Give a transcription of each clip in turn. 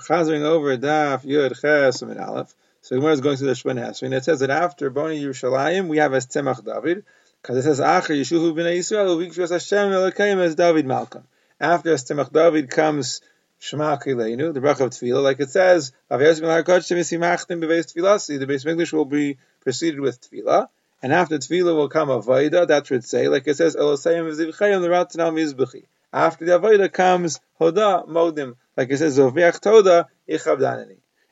Chazering over Daf Yud Ches and Aleph. So Gemara is going through the Shemona Esrei, it says that after Boni Yerushalayim we have as Tzemach David, because it says Acher Yeshuhu Bnei Yisrael Uvikshus Hashem Elokeim as David Malcolm. After as Tzemach David comes Shema Kileinu, the bracha of Tefillah, like it says, Avayos Milar Kodesh Misimachtim Beveis Tefillasi, the base English will be preceded with Tefillah, and after Tefillah will come Avodah, that should say, like it says, Elosayim Vizivchayim L'Ratanal Mizbechi. After the Avodah comes Hoda Modim, like it says, Zoviach Toda.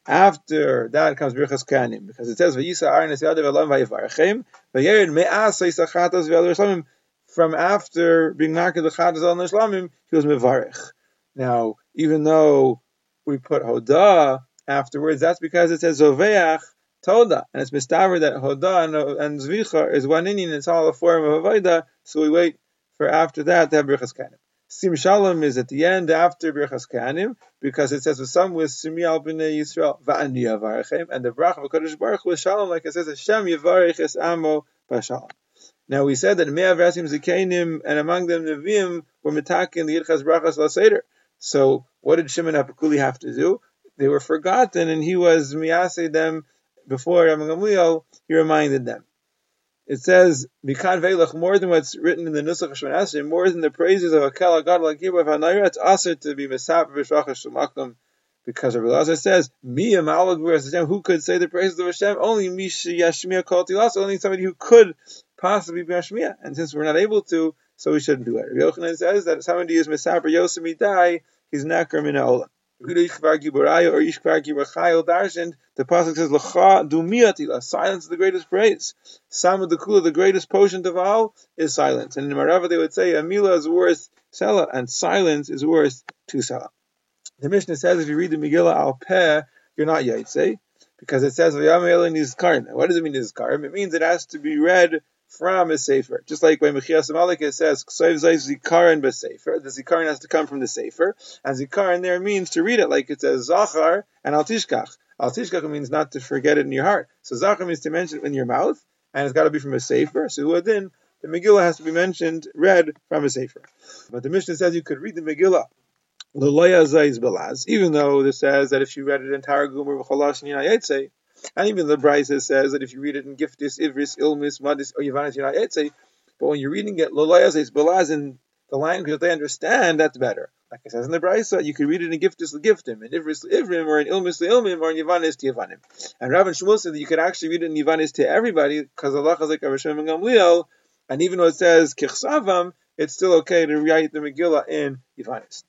After that comes Birchas Kanim, because it says, Vayisa Arnes Yadav Elam Vayivarchem, Vayered V'Yadar from after being knocked the Chatas al Nishlamim, he was Mevarech. Now, even though we put Hoda afterwards, that's because it says Zoveach Toda, and it's mistaver that Hoda and, and Zvicha is one Indian, it's all a form of Avodah, so we wait for after that to have Birchas Kanim. Sim Shalom is at the end after Birchas Kanim because it says with some with Simi al Bnei Yisrael Va'ani and the Brach of Kodesh Baruch with Shalom like it says Hashem Yavarech Es Amo B'Shalom. Now we said that Me'av Rasim Zikanim and among them Nevi'im were mitakin the Yidchas Brachas Laseder. So what did Shimon HaPekuli have to do? They were forgotten and he was miyase them before Rabbi Gamliel, he reminded them. It says, Mikan Velach, more than what's written in the Nusach Shemon more than the praises of Akel God like Gibra Hanayra, it's also to be Mesap Vishracha Shemakim, because Rabbi Lazar says, Mi Hashem, who could say the praises of Hashem? Only Mishi Yashmiya Kol only somebody who could possibly be Yashmiya. And since we're not able to, so we shouldn't do it. Rabbi Yochanan says that somebody is Mesap Yosemite, he's Nakar Mina Olam the pasuk says, "Lacha dumiatila." Silence is the greatest praise. The kula, the greatest potion of all, is silence. And in Marava they would say, "Amila is worth sela," and silence is worth two sela. The Mishnah says, if you read the Megillah al peh, you're not yaitse, because it says "V'yamel nizkarim." What does it mean nizkarim? It means it has to be read from a sefer. Just like when Mechias Malik says Ksoiv Zikarin besefer, the Zikarin has to come from the sefer, and Zikarin there means to read it like it says Zachar and Altishkach. Altishkach means not to forget it in your heart. So Zachar means to mention it in your mouth, and it's got to be from a sefer. So then the Megillah has to be mentioned, read from a sefer. But the Mishnah says you could read the Megillah even though this says that if you read it in Targum or Cholash Nina and even the Brisa says that if you read it in Giftis, Ivris, Ilmis, Madis, or Yavanis, you're not Etze. But when you're reading it, Lolayas, it's Belaz in the language that they understand, that's better. Like it says in the Brisa, you can read it in Giftis, Giftim, in Ivris, Ivrim, or in Ilmis, Ilmim, or in Yavanis, Yavanim. And and Shmuel said that you could actually read it in Yavanis to everybody, because Allah is like Avashim and Gamliel, and even though it says Kichsavam, it's still okay to write the Megillah in Yavanis.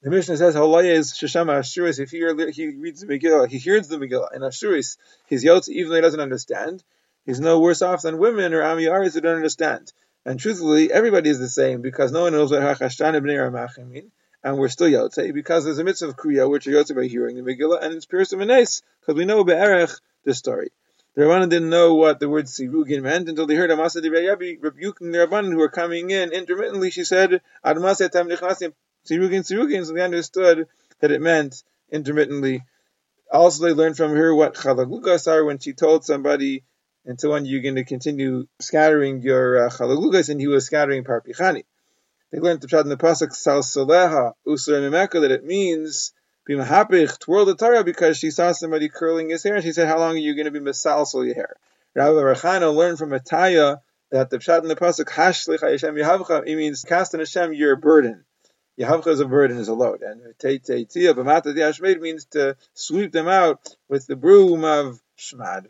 The Mishnah says Halaya is Shashama Ashuris. If he, he reads the Megillah, he hears the Megillah. And Ashuris, he's Yotzi, even though he doesn't understand, he's no worse off than women or Amiyaris who don't understand. And truthfully, everybody is the same because no one knows what Hachashtan ibn mean. And we're still Yotze because there's a mitzvah of Kriya, which are Yotze by hearing the Megillah, and it's Pirusim Menes, because we know Be'erech the story. The Rabbanan didn't know what the word Sirugin meant until they heard Amasa de rebuking the Rabbanan who were coming in intermittently. She said, Admasa tam Sirugin, Sirugin, so they understood that it meant intermittently. Also, they learned from her what chalagugas are when she told somebody, and so on, you're going to continue scattering your uh, chalagugas, and he was scattering parpichani. They learned the in the pasuk sal soleha usur that it means be mahapich, twirl the Torah because she saw somebody curling his hair, and she said, "How long are you going to be masalsal your hair?" Rabbi Rachana learned from Ataya that the pshat in the pasuk hashlich Hashem yahavcha it means cast on Hashem your burden. Yahavcha is a burden, is a load. And Teitia, Bamata Yashmed means to sweep them out with the broom of Shmad.